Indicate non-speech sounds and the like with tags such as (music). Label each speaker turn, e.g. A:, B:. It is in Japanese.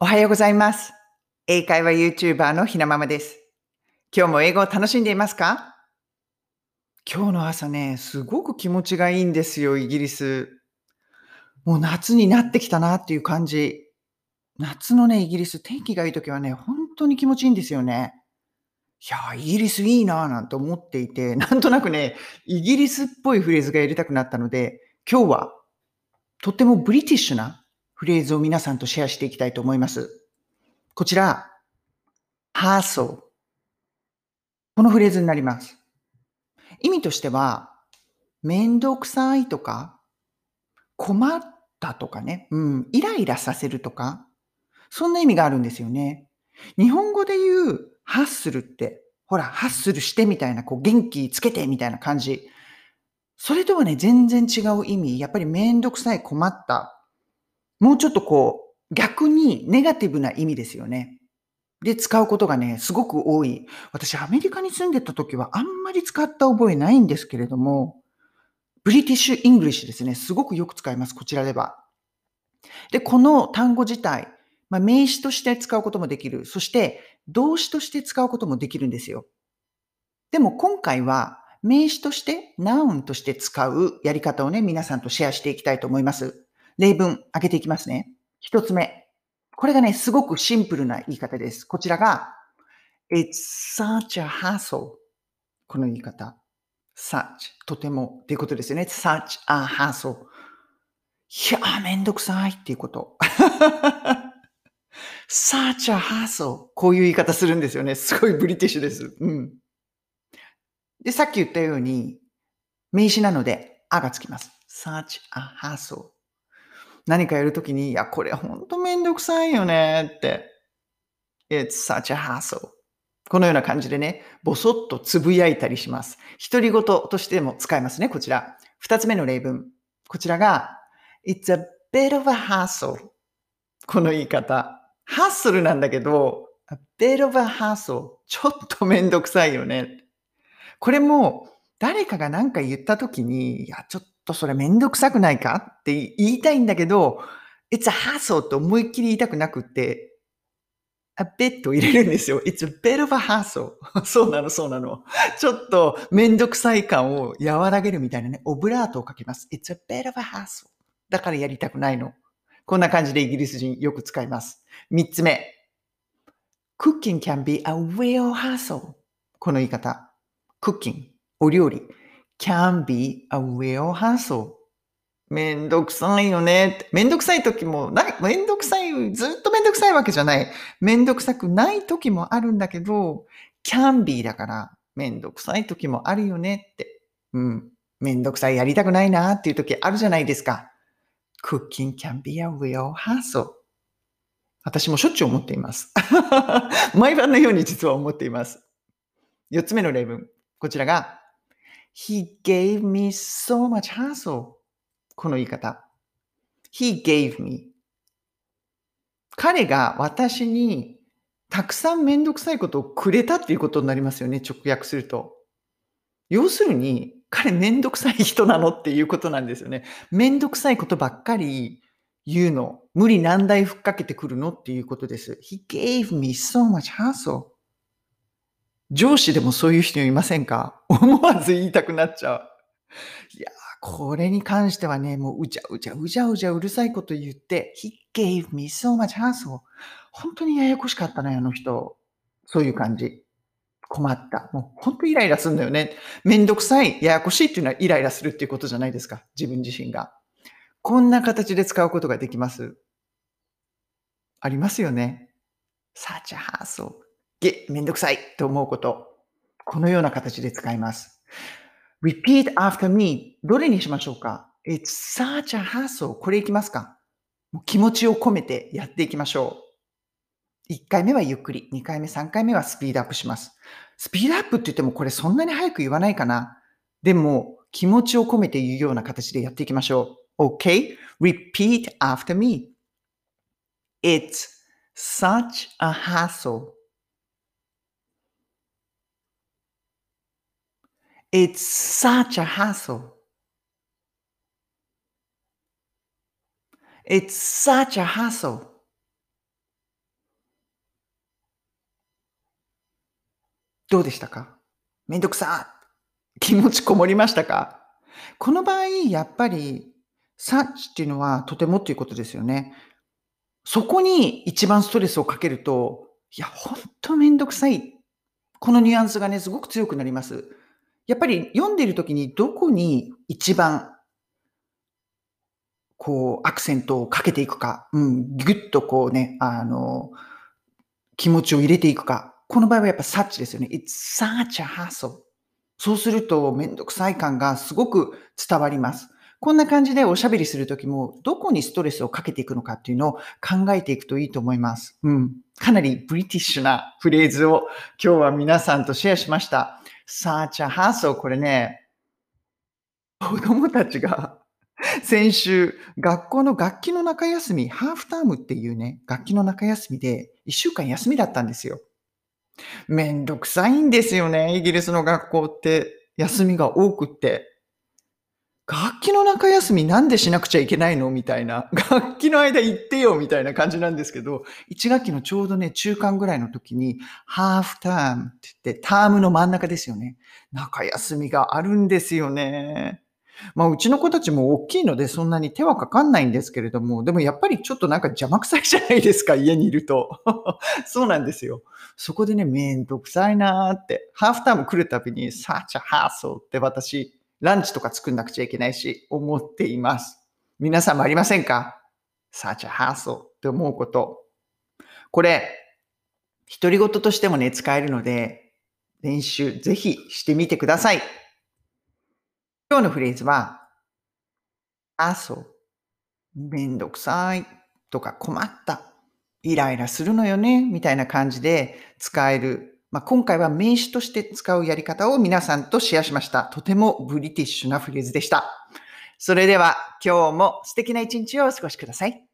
A: おはようございます。英会話 YouTuber のひなままです。今日も英語を楽しんでいますか？今日の朝ね、すごく気持ちがいいんですよ、イギリス。もう夏になってきたなっていう感じ。夏のね、イギリス、天気がいい時はね、本当に気持ちいいんですよね。いや、イギリスいいなぁなんて思っていて、なんとなくね、イギリスっぽいフレーズが入れたくなったので、今日はとってもブリティッシュなフレーズを皆さんとシェアしていきたいと思います。こちら、hassle。このフレーズになります。意味としては、めんどくさいとか、困ったとかね、うん、イライラさせるとか、そんな意味があるんですよね。日本語で言うハッスルって、ほら、ハッスルしてみたいな、こう元気つけてみたいな感じ。それとはね、全然違う意味。やっぱりめんどくさい、困った。もうちょっとこう、逆にネガティブな意味ですよね。で、使うことがね、すごく多い。私、アメリカに住んでた時はあんまり使った覚えないんですけれども、 British English ですね。すごくよく使います。こちらでは。で、この単語自体、まあ、名詞として使うこともできる。そして、動詞として使うこともできるんですよ。でも今回は、名詞として、ナウンとして使うやり方をね、皆さんとシェアしていきたいと思います。例文、挙げていきますね。一つ目。これがね、すごくシンプルな言い方です。こちらが、It's such a hassle. この言い方。such, とてもっていうことですよね。such a hassle. いやー、めんどくさいっていうこと。(laughs) such a hassle. こういう言い方するんですよね。すごいブリティッシュです。うん。で、さっき言ったように、名詞なので、あがつきます。such a hassle. 何かやるときに、いや、これほんとめんどくさいよねって。It's such a hassle. このような感じでね、ぼそっとつぶやいたりします。独り言としても使えますね、こちら。二つ目の例文。こちらが、It's a bit of a hassle. この言い方。ハッスルなんだけど、a bit of a hassle. ちょっとめんどくさいよね。これも、誰かが何か言ったときに、いや、ちょっとそれめんどくさくないかって言いたいんだけど、It's a hassle って思いっきり言いたくなくって、a bit を入れるんですよ。It's a bit of a hassle. (laughs) そうなの、そうなの。ちょっとめんどくさい感を和らげるみたいなね、オブラートをかけます。It's a bit of a hassle. だからやりたくないの。こんな感じでイギリス人よく使います。三つ目。Cooking can be a real hassle. この言い方。Cooking お料理 can be a real hassle. めんどくさいよねって。めんどくさい時もな、めんどくさい、ずっとめんどくさいわけじゃない。めんどくさくない時もあるんだけど、can be だから、めんどくさい時もあるよねって。うん。めんどくさいやりたくないなっていう時あるじゃないですか。Cooking can be a real hassle. 私もしょっちゅう思っています。(laughs) 毎晩のように実は思っています。四つ目の例文。こちらが、He gave me so much hassle. この言い方。He gave me. 彼が私にたくさんめんどくさいことをくれたっていうことになりますよね。直訳すると。要するに、彼めんどくさい人なのっていうことなんですよね。めんどくさいことばっかり言うの。無理難題ふっかけてくるのっていうことです。He gave me so much hassle. 上司でもそういう人いませんか？(laughs) 思わず言いたくなっちゃう。いや、これに関してはね、もううじゃうじゃうじゃうじゃうるさいこと言って、He gave me so much hassle. 本当にややこしかったね、あの人。そういう感じ。困った。もう本当イライラするんだよね。めんどくさい、ややこしいっていうのはイライラするっていうことじゃないですか。自分自身が。こんな形で使うことができます。ありますよね。such a hassle. げ、めんどくさいと思うこと。このような形で使います。repeat after me. どれにしましょうか ?It's such a hassle. これいきますか？もう気持ちを込めてやっていきましょう。1回目はゆっくり。2回目、3回目はスピードアップします。スピードアップって言ってもこれそんなに早く言わないかなでも気持ちを込めて言うような形でやっていきましょう。OK? Repeat after me. It's such a hassle. It's such a hassle. It's such a hassle. どうでしたか？めんどくさ気持ちこもりましたか？この場合、やっぱり、such っていうのはとてもっていうことですよね。そこに一番ストレスをかけると、いや、ほんとめんどくさい。このニュアンスがね、すごく強くなります。やっぱり読んでいる時にどこに一番こう、アクセントをかけていくか、うん、ぐっとこうね、あの、気持ちを入れていくか。この場合はやっぱサッチですよね。It's such a hassle. そうするとめんどくさい感がすごく伝わります。こんな感じでおしゃべりするときも、どこにストレスをかけていくのかっていうのを考えていくといいと思います。うん。かなりブリティッシュなフレーズを今日は皆さんとシェアしました。Such a hassle これね、子供たちが先週、学校の楽器の中休み、ハーフタームっていうね、楽器の中休みで1週間休みだったんですよ。めんどくさいんですよね、イギリスの学校って。休みが多くって。楽器の中休みなんでしなくちゃいけないの？みたいな。(laughs) 楽器の間行ってよみたいな感じなんですけど、1学期のちょうどね、中間ぐらいの時に、ハーフタームって言って、タームの真ん中ですよね。中休みがあるんですよね。まあ、うちの子たちも大きいのでそんなに手はかかんないんですけれども、でもやっぱりちょっとなんか邪魔くさいじゃないですか、家にいると。(laughs) そうなんですよ。そこでね、めんどくさいなーって、ハーフターム来るたびに、サーチャハーソーって私、ランチとか作んなくちゃいけないし、思っています。皆さんもありませんか？サーチャハーソーって思うこと。これ、独り言としてもね、使えるので、練習ぜひしてみてください。今日のフレーズは、あそう、めんどくさいとか困った、イライラするのよね、みたいな感じで使える。まあ、今回は名詞として使うやり方を皆さんとシェアしました。とてもブリティッシュなフレーズでした。それでは今日も素敵な一日をお過ごしください。